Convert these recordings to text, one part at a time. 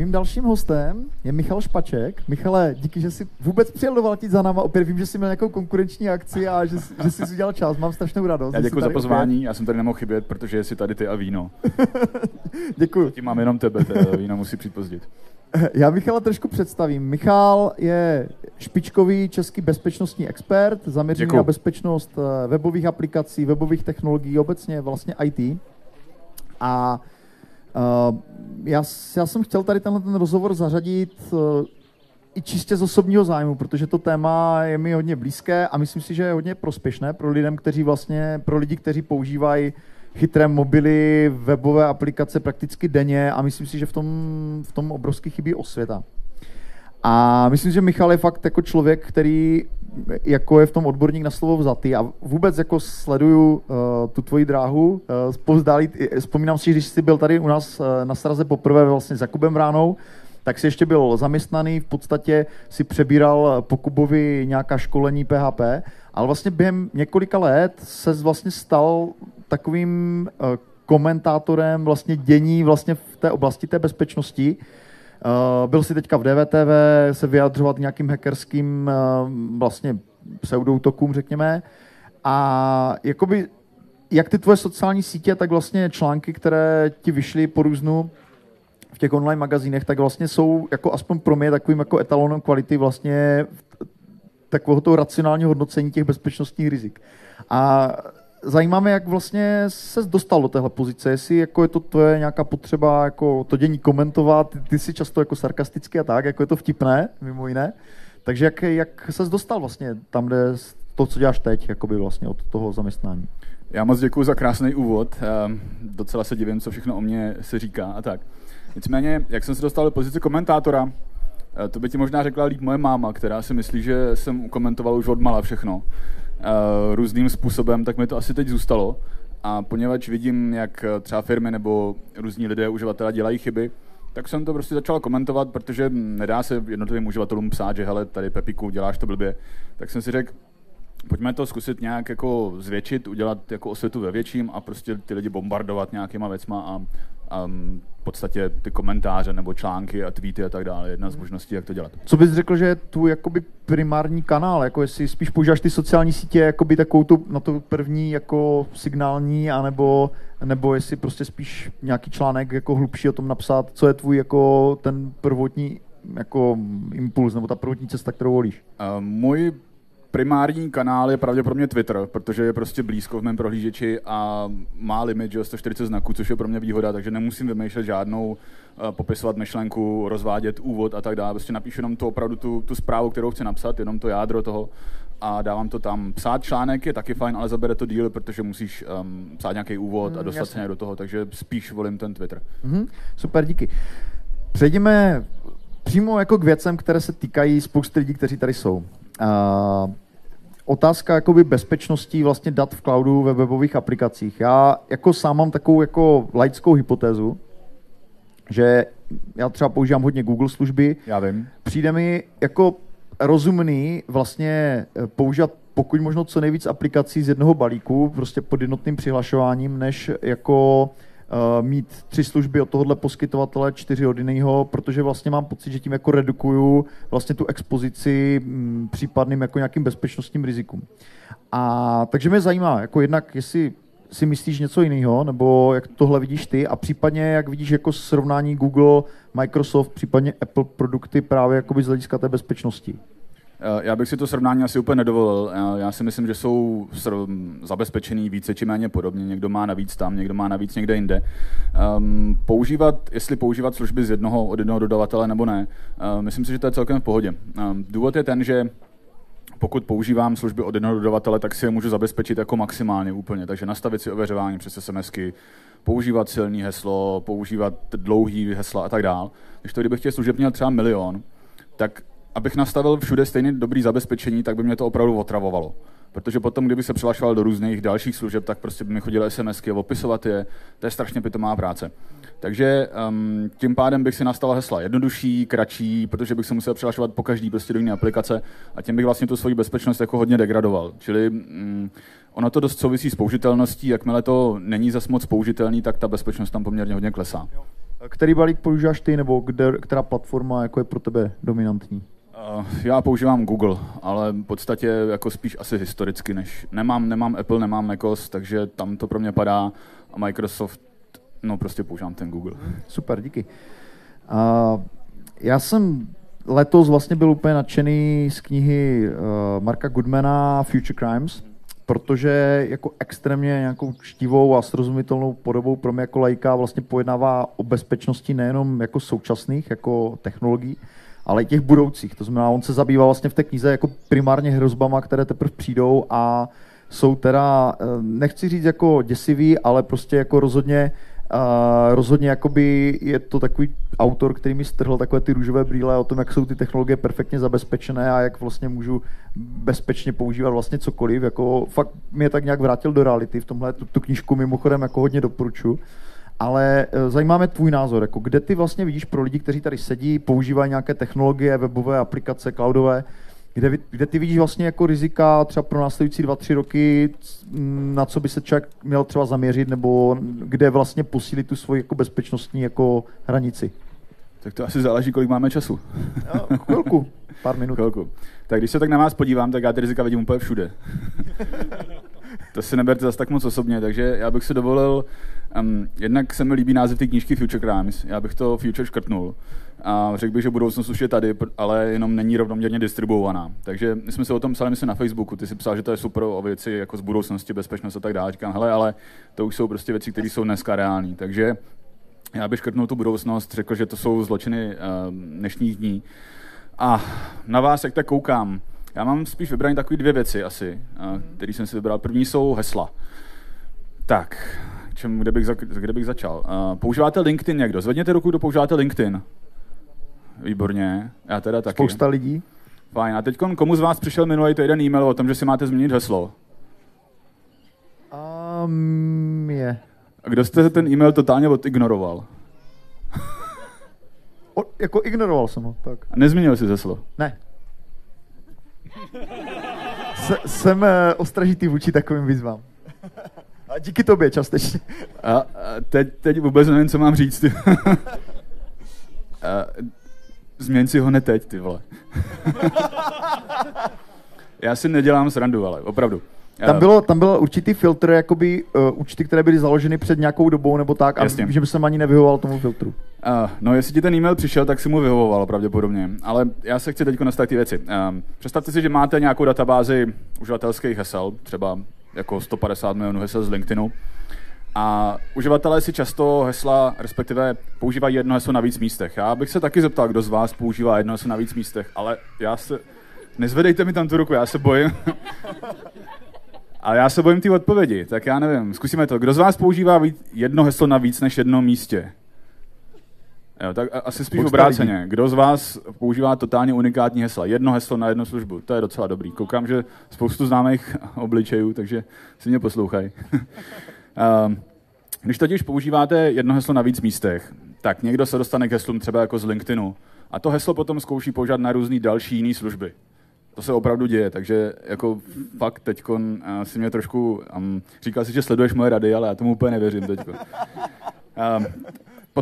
Mým dalším hostem je Michal Špaček. Michale, díky, že jsi vůbec přijel do Valtit za náma. Opět vím, že jsi měl nějakou konkurenční akci a že, že jsi udělal čas. Mám strašnou radost. Já děkuji za pozvání, opět. já jsem tady nemohl chybět, protože jsi tady ty a víno. děkuji. Zatím mám jenom tebe, teda víno musí přijít později. Já Michala trošku představím. Michal je špičkový český bezpečnostní expert, zaměřený Děkuju. na bezpečnost eh, webových aplikací, webových technologií, obecně vlastně IT. A uh, já, já jsem chtěl tady tenhle ten rozhovor zařadit uh, i čistě z osobního zájmu, protože to téma je mi hodně blízké a myslím si, že je hodně prospěšné pro lidem, kteří vlastně, pro lidi, kteří používají chytré mobily, webové aplikace prakticky denně a myslím si, že v tom, v tom obrovsky chybí osvěta. A myslím, že Michal je fakt jako člověk, který jako je v tom odborník na slovo vzatý a vůbec jako sleduju uh, tu tvoji dráhu. Uh, Povzdálí, vzpomínám si, když jsi byl tady u nás uh, na sraze poprvé vlastně s Jakubem Ránou, tak si ještě byl zaměstnaný, v podstatě si přebíral po Kubovi nějaká školení PHP, ale vlastně během několika let se vlastně stal takovým uh, komentátorem vlastně dění vlastně v té oblasti té bezpečnosti. Uh, byl si teďka v DVTV se vyjadřovat nějakým hackerským uh, vlastně pseudotokům, řekněme. A jakoby, jak ty tvoje sociální sítě, tak vlastně články, které ti vyšly po různu v těch online magazínech, tak vlastně jsou jako aspoň pro mě takovým jako etalonem kvality vlastně takového toho racionálního hodnocení těch bezpečnostních rizik. A zajímá mě, jak vlastně se dostal do téhle pozice, jestli jako je to tvoje nějaká potřeba jako to dění komentovat, ty, ty jsi často jako sarkastický a tak, jako je to vtipné, mimo jiné. Takže jak, jak se dostal vlastně tam, kde to, co děláš teď, jakoby vlastně od toho zaměstnání? Já moc děkuji za krásný úvod. Um, docela se divím, co všechno o mě se říká a tak. Nicméně, jak jsem se dostal do pozice komentátora, eh, to by ti možná řekla líp moje máma, která si myslí, že jsem komentoval už od mala všechno. Uh, různým způsobem, tak mi to asi teď zůstalo. A poněvadž vidím, jak eh, třeba firmy nebo různí lidé, uživatelé dělají chyby, tak jsem to prostě začal komentovat, protože nedá se jednotlivým uživatelům psát, že hele, tady Pepiku, děláš to blbě. Tak jsem si řekl, pojďme to zkusit nějak jako zvětšit, udělat jako osvětu ve větším a prostě ty lidi bombardovat nějakýma věcma a, a v podstatě ty komentáře nebo články a tweety a tak dále, jedna z možností, jak to dělat. Co bys řekl, že je tu jakoby primární kanál, jako jestli spíš používáš ty sociální sítě jakoby takovou tu, na to první jako signální, anebo, nebo jestli prostě spíš nějaký článek jako hlubší o tom napsat, co je tvůj jako ten prvotní jako impuls, nebo ta prvotní cesta, kterou volíš? Uh, můj primární kanál je pravděpodobně Twitter, protože je prostě blízko v mém prohlížeči a má limit, že 140 znaků, což je pro mě výhoda, takže nemusím vymýšlet žádnou, uh, popisovat myšlenku, rozvádět úvod a tak dále. Prostě napíšu jenom to opravdu tu, tu zprávu, kterou chci napsat, jenom to jádro toho a dávám to tam. Psát článek je taky fajn, ale zabere to díl, protože musíš um, psát nějaký úvod mm, a dostat jasně. se do toho, takže spíš volím ten Twitter. Mm-hmm. Super, díky. Přejdeme přímo jako k věcem, které se týkají spousty lidí, kteří tady jsou. Uh, otázka jakoby bezpečností vlastně dat v cloudu ve webových aplikacích. Já jako sám mám takovou jako laickou hypotézu, že já třeba používám hodně Google služby. Já vím. Přijde mi jako rozumný vlastně eh, používat pokud možno co nejvíc aplikací z jednoho balíku, prostě pod jednotným přihlašováním, než jako uh, mít tři služby od tohohle poskytovatele, čtyři od jiného, protože vlastně mám pocit, že tím jako redukuju vlastně tu expozici m, mm, případným jako nějakým bezpečnostním rizikům. A takže mě zajímá, jako jednak, jestli si myslíš něco jiného, nebo jak tohle vidíš ty a případně jak vidíš jako srovnání Google, Microsoft, případně Apple produkty právě jakoby z hlediska té bezpečnosti? Eh, já bych si to srovnání asi úplně nedovolil. Já si myslím, že jsou zabezpečený více či méně podobně. Někdo má navíc tam, někdo má navíc někde jinde. Um, používat, jestli používat služby z jednoho, od jednoho dodavatele nebo ne, uh, myslím si, že to je celkem v pohodě. Um, důvod je ten, že pokud používám služby od jednoho dodavatele, tak si je můžu zabezpečit jako maximálně úplně. Takže nastavit si ověřování přes SMSky, používat silný heslo, používat dlouhý hesla a tak dál. Když to kdybych těch služeb měl třeba milion, tak abych nastavil všude stejně dobrý zabezpečení, tak by mě to opravdu otravovalo. Protože potom, kdyby se přihlašoval do různých dalších služeb, tak prostě by mi chodily SMSky, opisovat je, to je strašně pitomá práce. Takže um, tím pádem bych si nastavil hesla jednodušší, kratší, protože bych se musel přihlašovat po každý prostě do jiné aplikace a tím bych vlastně tu svoji bezpečnost jako hodně degradoval. Čili um, ono to dost souvisí s použitelností, jakmile to není zas moc použitelný, tak ta bezpečnost tam poměrně hodně klesá. Který balík používáš ty, nebo kde, která platforma jako je pro tebe dominantní? Uh, já používám Google, ale v podstatě jako spíš asi historicky, než nemám, nemám Apple, nemám macOS, takže tam to pro mě padá a Microsoft, no prostě používám ten Google. Super, díky. Uh, já jsem letos vlastně byl úplně nadšený z knihy uh, Marka Goodmana Future Crimes, protože jako extrémně nějakou čtivou a srozumitelnou podobou pro mě jako lajka vlastně pojednává o bezpečnosti nejenom jako současných jako technologií, ale i těch budoucích. To znamená, on se zabývá vlastně v té knize jako primárně hrozbama, které teprve přijdou a jsou teda, eh, nechci říct jako děsivý, ale prostě jako rozhodně Uh, rozhodně jakoby je to takový autor, který mi strhl takové ty růžové brýle o tom, jak jsou ty technologie perfektně zabezpečené a jak vlastně můžu bezpečně používat vlastně cokoliv. Jako fakt mě tak nějak vrátil do reality. V tomhle tu, tu knížku mimochodem jako hodně doporučuji. Ale uh, zajímá mě tvůj názor, jako kde ty vlastně vidíš pro lidi, kteří tady sedí, používají nějaké technologie, webové aplikace, cloudové, kde, kde ty vidíš vlastně jako rizika třeba pro následující dva, tři roky, na co by se člověk měl třeba zaměřit, nebo kde vlastně posílit tu svoji jako bezpečnostní jako hranici? Tak to asi záleží, kolik máme času. No, chvilku, pár minut. Chvilku. Tak když se tak na vás podívám, tak já ty rizika vidím úplně všude. to si neberte zase tak moc osobně, takže já bych si dovolil, um, jednak se mi líbí název té knížky Future Crimes, já bych to Future škrtnul a řekl bych, že budoucnost už je tady, ale jenom není rovnoměrně distribuovaná. Takže my jsme se o tom psali, myslím, na Facebooku, ty si psal, že to je super o věci jako z budoucnosti, bezpečnost a tak dále. Říkám, hele, ale to už jsou prostě věci, které jsou dneska reální. Takže já bych škrtnul tu budoucnost, řekl, že to jsou zločiny uh, dnešních dní. A na vás, jak tak koukám, já mám spíš vybrané takové dvě věci asi, uh, které jsem si vybral. První jsou hesla. Tak, čem, kde, bych za, kde bych začal? Uh, používáte LinkedIn někdo? Zvedněte ruku, kdo používáte LinkedIn. Výborně, já teda taky. Spousta lidí. Fajn, a teď komu z vás přišel minulý týden e-mail o tom, že si máte změnit heslo? Um, je. A kdo jste ten e-mail totálně odignoroval? o, jako ignoroval jsem ho, tak. A nezměnil jsi heslo? Ne. S, jsem uh, ostražitý vůči takovým výzvám. A díky tobě částečně. A, a teď, teď vůbec nevím, co mám říct. a, Změň si ho hned teď, ty vole. Já si nedělám srandu, ale opravdu. Tam bylo, tam byl určitý filtr, jakoby uh, účty, které byly založeny před nějakou dobou nebo tak a Jasně. že jsem ani nevyhovoval tomu filtru. Uh, no, jestli ti ten e-mail přišel, tak si mu vyhovoval pravděpodobně. Ale já se chci teď nastavit ty věci. Uh, představte si, že máte nějakou databázi uživatelských hesel, třeba jako 150 milionů hesel z LinkedInu a uživatelé si často hesla, respektive používají jedno heslo na víc místech. Já bych se taky zeptal, kdo z vás používá jedno heslo na víc místech, ale já se... Nezvedejte mi tam tu ruku, já se bojím. ale já se bojím ty odpovědi, tak já nevím. Zkusíme to. Kdo z vás používá jedno heslo na víc než jedno místě? Jo, tak asi spíš Spousta obráceně. Lidí. Kdo z vás používá totálně unikátní hesla? Jedno heslo na jednu službu. To je docela dobrý. Koukám, že spoustu známých obličejů, takže si mě poslouchají. Ehm, když totiž používáte jedno heslo na víc místech, tak někdo se dostane k heslům třeba jako z LinkedInu a to heslo potom zkouší používat na různé další jiné služby. To se opravdu děje, takže jako fakt teď uh, si mě trošku, um, říkal si, že sleduješ moje rady, ale já tomu úplně nevěřím teď. Um, ehm,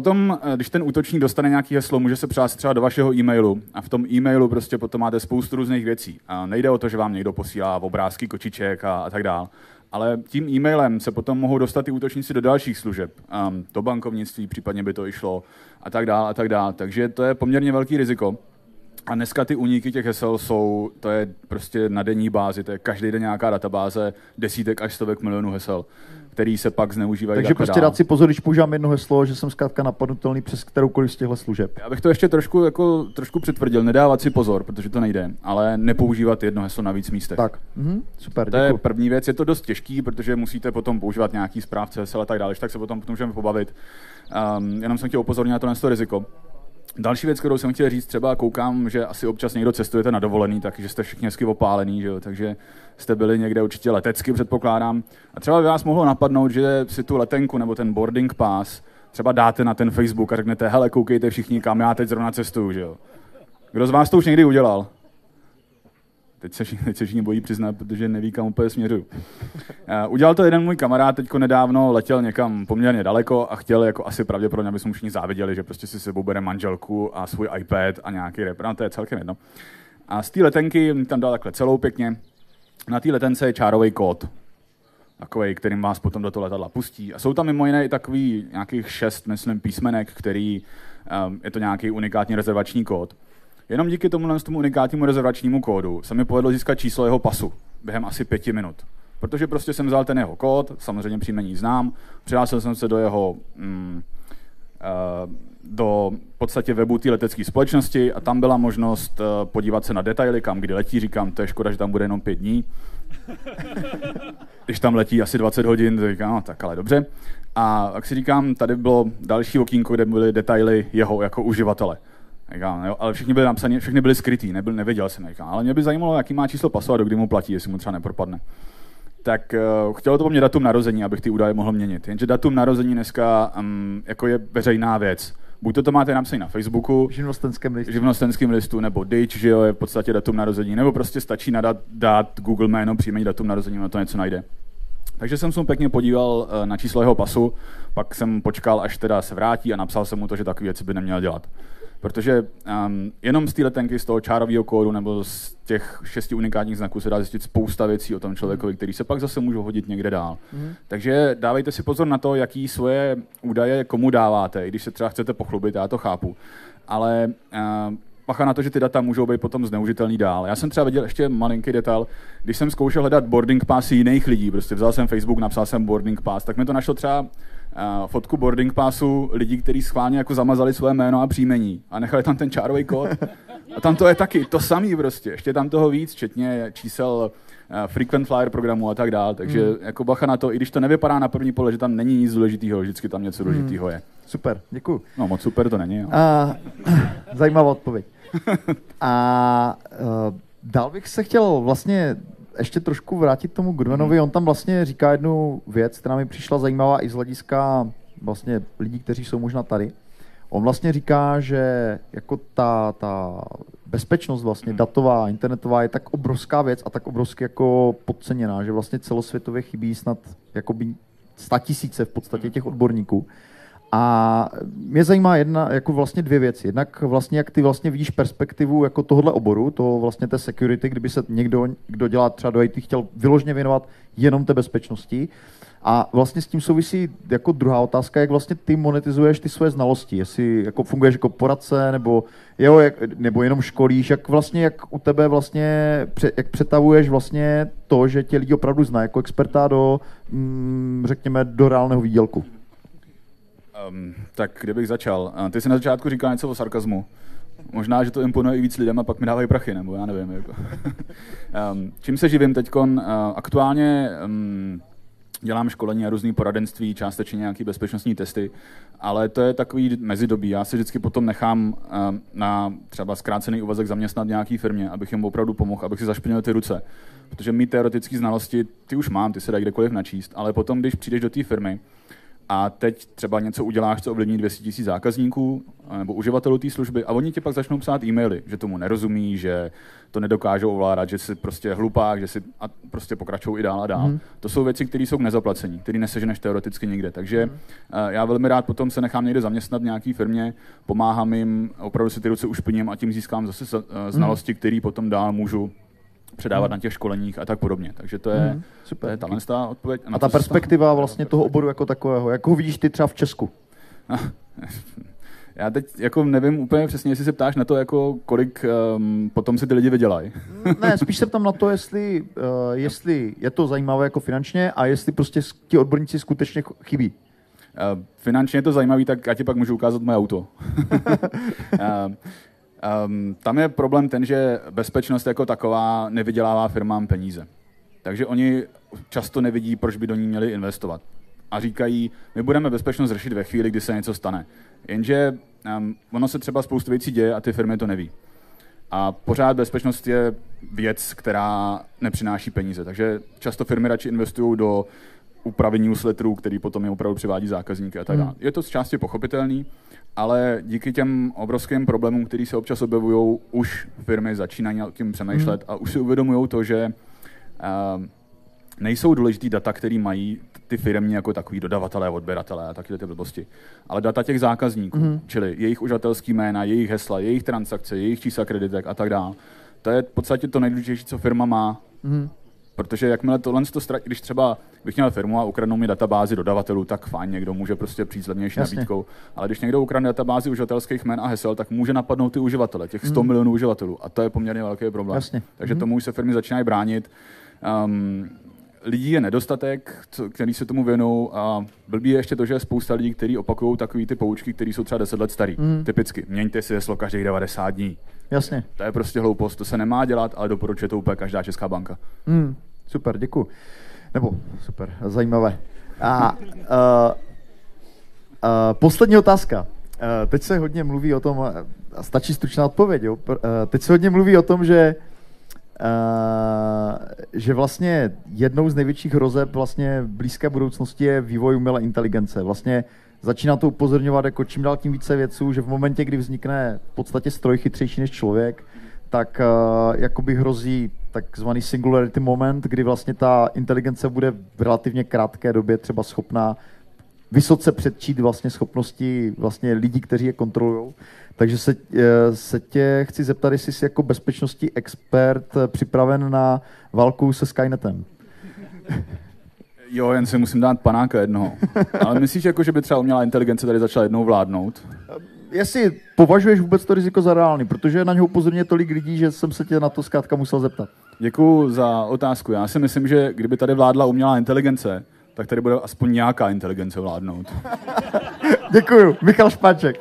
potom, eh, když ten útočník dostane nějaký heslo, může se přihlásit třeba do vašeho e-mailu a v tom e-mailu prostě potom máte spoustu různých věcí. A nejde o to, že vám někdo posílá obrázky kočiček a, a tak dále ale tím e-mailem se potom mohou dostat i útočníci do dalších služeb, um, do bankovnictví, případně by to i šlo a tak dále a tak dále. Takže to je poměrně velký riziko. A dneska ty uniky těch hesel jsou, to je prostě na denní bázi, to je každý den nějaká databáze desítek až stovek milionů hesel který se pak zneužívají. Takže prostě dát si pozor, když používám jedno heslo, že jsem zkrátka napadnutelný přes kteroukoliv z těchto služeb. Já bych to ještě trošku, jako, trošku přitvrdil, nedávat si pozor, protože to nejde, ale nepoužívat jedno heslo na víc místech. Tak, mhm, super. To je první věc, je to dost těžký, protože musíte potom používat nějaký správce hesel a tak dále, tak se potom můžeme pobavit. Um, jenom jsem chtěl upozornit na to, na to riziko. Další věc, kterou jsem chtěl říct, třeba koukám, že asi občas někdo cestujete na dovolený, takže jste všichni hezky opálený, že jo? takže jste byli někde určitě letecky, předpokládám. A třeba by vás mohlo napadnout, že si tu letenku nebo ten boarding pass třeba dáte na ten Facebook a řeknete, hele, koukejte všichni, kam já teď zrovna cestuju, že jo. Kdo z vás to už někdy udělal? Teď se, teď se všichni bojí přiznat, protože neví, kam úplně směřuju. Uh, udělal to jeden můj kamarád, teďko nedávno letěl někam poměrně daleko a chtěl jako asi pravděpodobně, aby jsme všichni záviděli, že prostě si sebou bere manželku a svůj iPad a nějaký rap. No, to je celkem jedno. A z té letenky tam dal takhle celou pěkně. Na té letence je čárový kód, takový, kterým vás potom do toho letadla pustí. A jsou tam mimo jiné i takový nějakých šest, myslím, písmenek, který um, je to nějaký unikátní rezervační kód. Jenom díky tomu, tomu unikátnímu rezervačnímu kódu se mi povedlo získat číslo jeho pasu během asi pěti minut. Protože prostě jsem vzal ten jeho kód, samozřejmě příjmení znám, přihlásil jsem se do jeho mm, uh, do podstatě webu té letecké společnosti a tam byla možnost uh, podívat se na detaily, kam kdy letí. Říkám, to je škoda, že tam bude jenom pět dní. Když tam letí asi 20 hodin, tak říkám, no, tak ale dobře. A jak si říkám, tady bylo další okýnko, kde byly detaily jeho jako uživatele. Říkám, jo, ale všichni byli napsaní, všechny byli skrytý, nebyl, nevěděl jsem. Říkám, ale mě by zajímalo, jaký má číslo pasu a do kdy mu platí, jestli mu třeba nepropadne. Tak uh, chtělo to po mně datum narození, abych ty údaje mohl měnit. Jenže datum narození dneska um, jako je veřejná věc. Buď to, to máte napsané na Facebooku, živnostenském listu. živnostenském listu, nebo Ditch, že jo, je v podstatě datum narození, nebo prostě stačí nadat, dát Google jméno, příjmení datum narození, na to něco najde. Takže jsem se mu pěkně podíval eh, na číslo jeho pasu, pak jsem počkal, až teda se vrátí a napsal jsem mu to, že takové věci by neměl dělat. Protože um, jenom z té letenky, z toho čárového kódu nebo z těch šesti unikátních znaků se dá zjistit spousta věcí o tom člověkovi, který se pak zase můžou hodit někde dál. Mm. Takže dávejte si pozor na to, jaký svoje údaje komu dáváte, i když se třeba chcete pochlubit, já to chápu. Ale uh, pacha na to, že ty data můžou být potom zneužitelný dál. Já jsem třeba viděl ještě malinký detail, když jsem zkoušel hledat boarding passy jiných lidí, prostě vzal jsem Facebook, napsal jsem boarding pass, tak mi to našlo třeba fotku boarding passu lidí, kteří schválně jako zamazali své jméno a příjmení a nechali tam ten čárový kód. A tam to je taky to samý prostě, ještě tam toho víc, včetně čísel uh, frequent flyer programu a tak dále. Takže hmm. jako bacha na to, i když to nevypadá na první pole, že tam není nic důležitého, vždycky tam něco důležitého hmm. je. Super, děkuji. No moc super to není. Jo. Uh, zajímavá odpověď. A uh, dál bych se chtěl vlastně ještě trošku vrátit tomu Goodmanovi. Hmm. On tam vlastně říká jednu věc, která mi přišla zajímavá i z hlediska vlastně lidí, kteří jsou možná tady. On vlastně říká, že jako ta, ta bezpečnost vlastně datová, internetová je tak obrovská věc a tak obrovsky jako podceněná, že vlastně celosvětově chybí snad jakoby tisíce v podstatě těch odborníků. A mě zajímá jedna, jako vlastně dvě věci. Jednak vlastně, jak ty vlastně vidíš perspektivu jako tohohle oboru, to vlastně té security, kdyby se někdo, kdo dělá třeba do IT, chtěl vyložně věnovat jenom té bezpečnosti. A vlastně s tím souvisí jako druhá otázka, jak vlastně ty monetizuješ ty své znalosti, jestli jako funguješ jako poradce, nebo, jo, jak, nebo jenom školíš, jak vlastně, jak u tebe vlastně, jak přetavuješ vlastně to, že tě lidi opravdu znají jako experta do, mm, řekněme, do reálného výdělku. Um, tak kde bych začal? Ty jsi na začátku říkal něco o sarkazmu. Možná, že to imponuje i víc lidem a pak mi dávají prachy, nebo já nevím. Jako. um, čím se živím teď? Uh, aktuálně um, dělám školení a různý poradenství, částečně nějaké bezpečnostní testy, ale to je takový mezidobí. Já si vždycky potom nechám na třeba zkrácený úvazek zaměstnat nějaký firmě, abych jim opravdu pomohl, abych si zašpinil ty ruce. Protože mít teoretické znalosti, ty už mám, ty se dají kdekoliv načíst, ale potom, když přijdeš do té firmy, a teď třeba něco uděláš, co ovlivní 200 000 zákazníků nebo uživatelů té služby a oni ti pak začnou psát e-maily, že tomu nerozumí, že to nedokážou ovládat, že si prostě hlupák, že si a prostě pokračují i dál a dál. Mm. To jsou věci, které jsou k nezaplacení, které neseženeš teoreticky nikde. Takže mm. já velmi rád potom se nechám někde zaměstnat v nějaké firmě, pomáhám jim, opravdu si ty ruce ušpiním a tím získám zase mhm. znalosti, mm. které potom dál můžu předávat hmm. na těch školeních a tak podobně. Takže to je, hmm. Super. To je ta odpověď. A, a ta perspektiva vlastně toho oboru jako takového, jak ho vidíš ty třeba v Česku? Já teď jako nevím úplně přesně, jestli se ptáš na to, jako kolik um, potom si ty lidi vydělají. ne, spíš se ptám na to, jestli, uh, jestli je to zajímavé jako finančně a jestli prostě ti odborníci skutečně chybí. Uh, finančně je to zajímavé, tak já ti pak můžu ukázat moje auto. uh, Um, tam je problém ten, že bezpečnost jako taková nevydělává firmám peníze. Takže oni často nevidí, proč by do ní měli investovat. A říkají, my budeme bezpečnost řešit ve chvíli, kdy se něco stane. Jenže um, ono se třeba spoustu věcí děje a ty firmy to neví. A pořád bezpečnost je věc, která nepřináší peníze. Takže často firmy radši investují do upravení newsletterů, který potom je opravdu přivádí zákazníky a tak dále. Hmm. Je to z části pochopitelný, ale díky těm obrovským problémům, které se občas objevují, už firmy začínají tím přemýšlet hmm. a už si uvědomují to, že uh, nejsou důležitý data, které mají ty firmy jako takový dodavatelé, odběratelé a takové ty blbosti, ale data těch zákazníků, mm. čili jejich uživatelský jména, jejich hesla, jejich transakce, jejich čísla kreditek a tak dále. To je v podstatě to nejdůležitější, co firma má. Mm. Protože jakmile tohle to ztratí, když třeba bych měl firmu a ukradnou mi databázi dodavatelů, tak fajn, někdo může prostě přijít s levnější Jasně. nabídkou. Ale když někdo ukradne databázi uživatelských jmen a hesel, tak může napadnout ty uživatele, těch 100 mm. milionů uživatelů. A to je poměrně velký problém. Jasně. Takže mm. tomu už se firmy začínají bránit. Um, lidí je nedostatek, který se tomu věnují a blbý je ještě to, že je spousta lidí, kteří opakují takové ty poučky, které jsou třeba 10 let starý. Mm. Typicky, měňte si heslo každých 90 dní. Jasně. To je prostě hloupost, to se nemá dělat, ale doporučuje to úplně každá česká banka. Mm. Super, děkuji. Nebo super, zajímavé. A uh, uh, poslední otázka. Uh, teď se hodně mluví o tom, a stačí stručná odpověď, jo? Uh, teď se hodně mluví o tom, že Uh, že vlastně jednou z největších hrozeb vlastně blízké budoucnosti je vývoj umělé inteligence. Vlastně začíná to upozorňovat jako čím dál tím více věců, že v momentě, kdy vznikne v podstatě stroj chytřejší než člověk, tak uh, jakoby hrozí takzvaný singularity moment, kdy vlastně ta inteligence bude v relativně krátké době třeba schopná vysoce předčít vlastně schopnosti vlastně lidí, kteří je kontrolují. Takže se, eh, se tě chci zeptat, jestli jsi jako bezpečnostní expert eh, připraven na válku se Skynetem. Jo, jen si musím dát panáka jednoho. Ale myslíš, jako, že by třeba umělá inteligence tady začala jednou vládnout? Jestli považuješ vůbec to riziko za reálný, protože na něho upozorně tolik lidí, že jsem se tě na to zkrátka musel zeptat. Děkuji za otázku. Já si myslím, že kdyby tady vládla umělá inteligence, tak tady bude aspoň nějaká inteligence vládnout. Děkuji. Michal Špaček.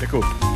Děkuji.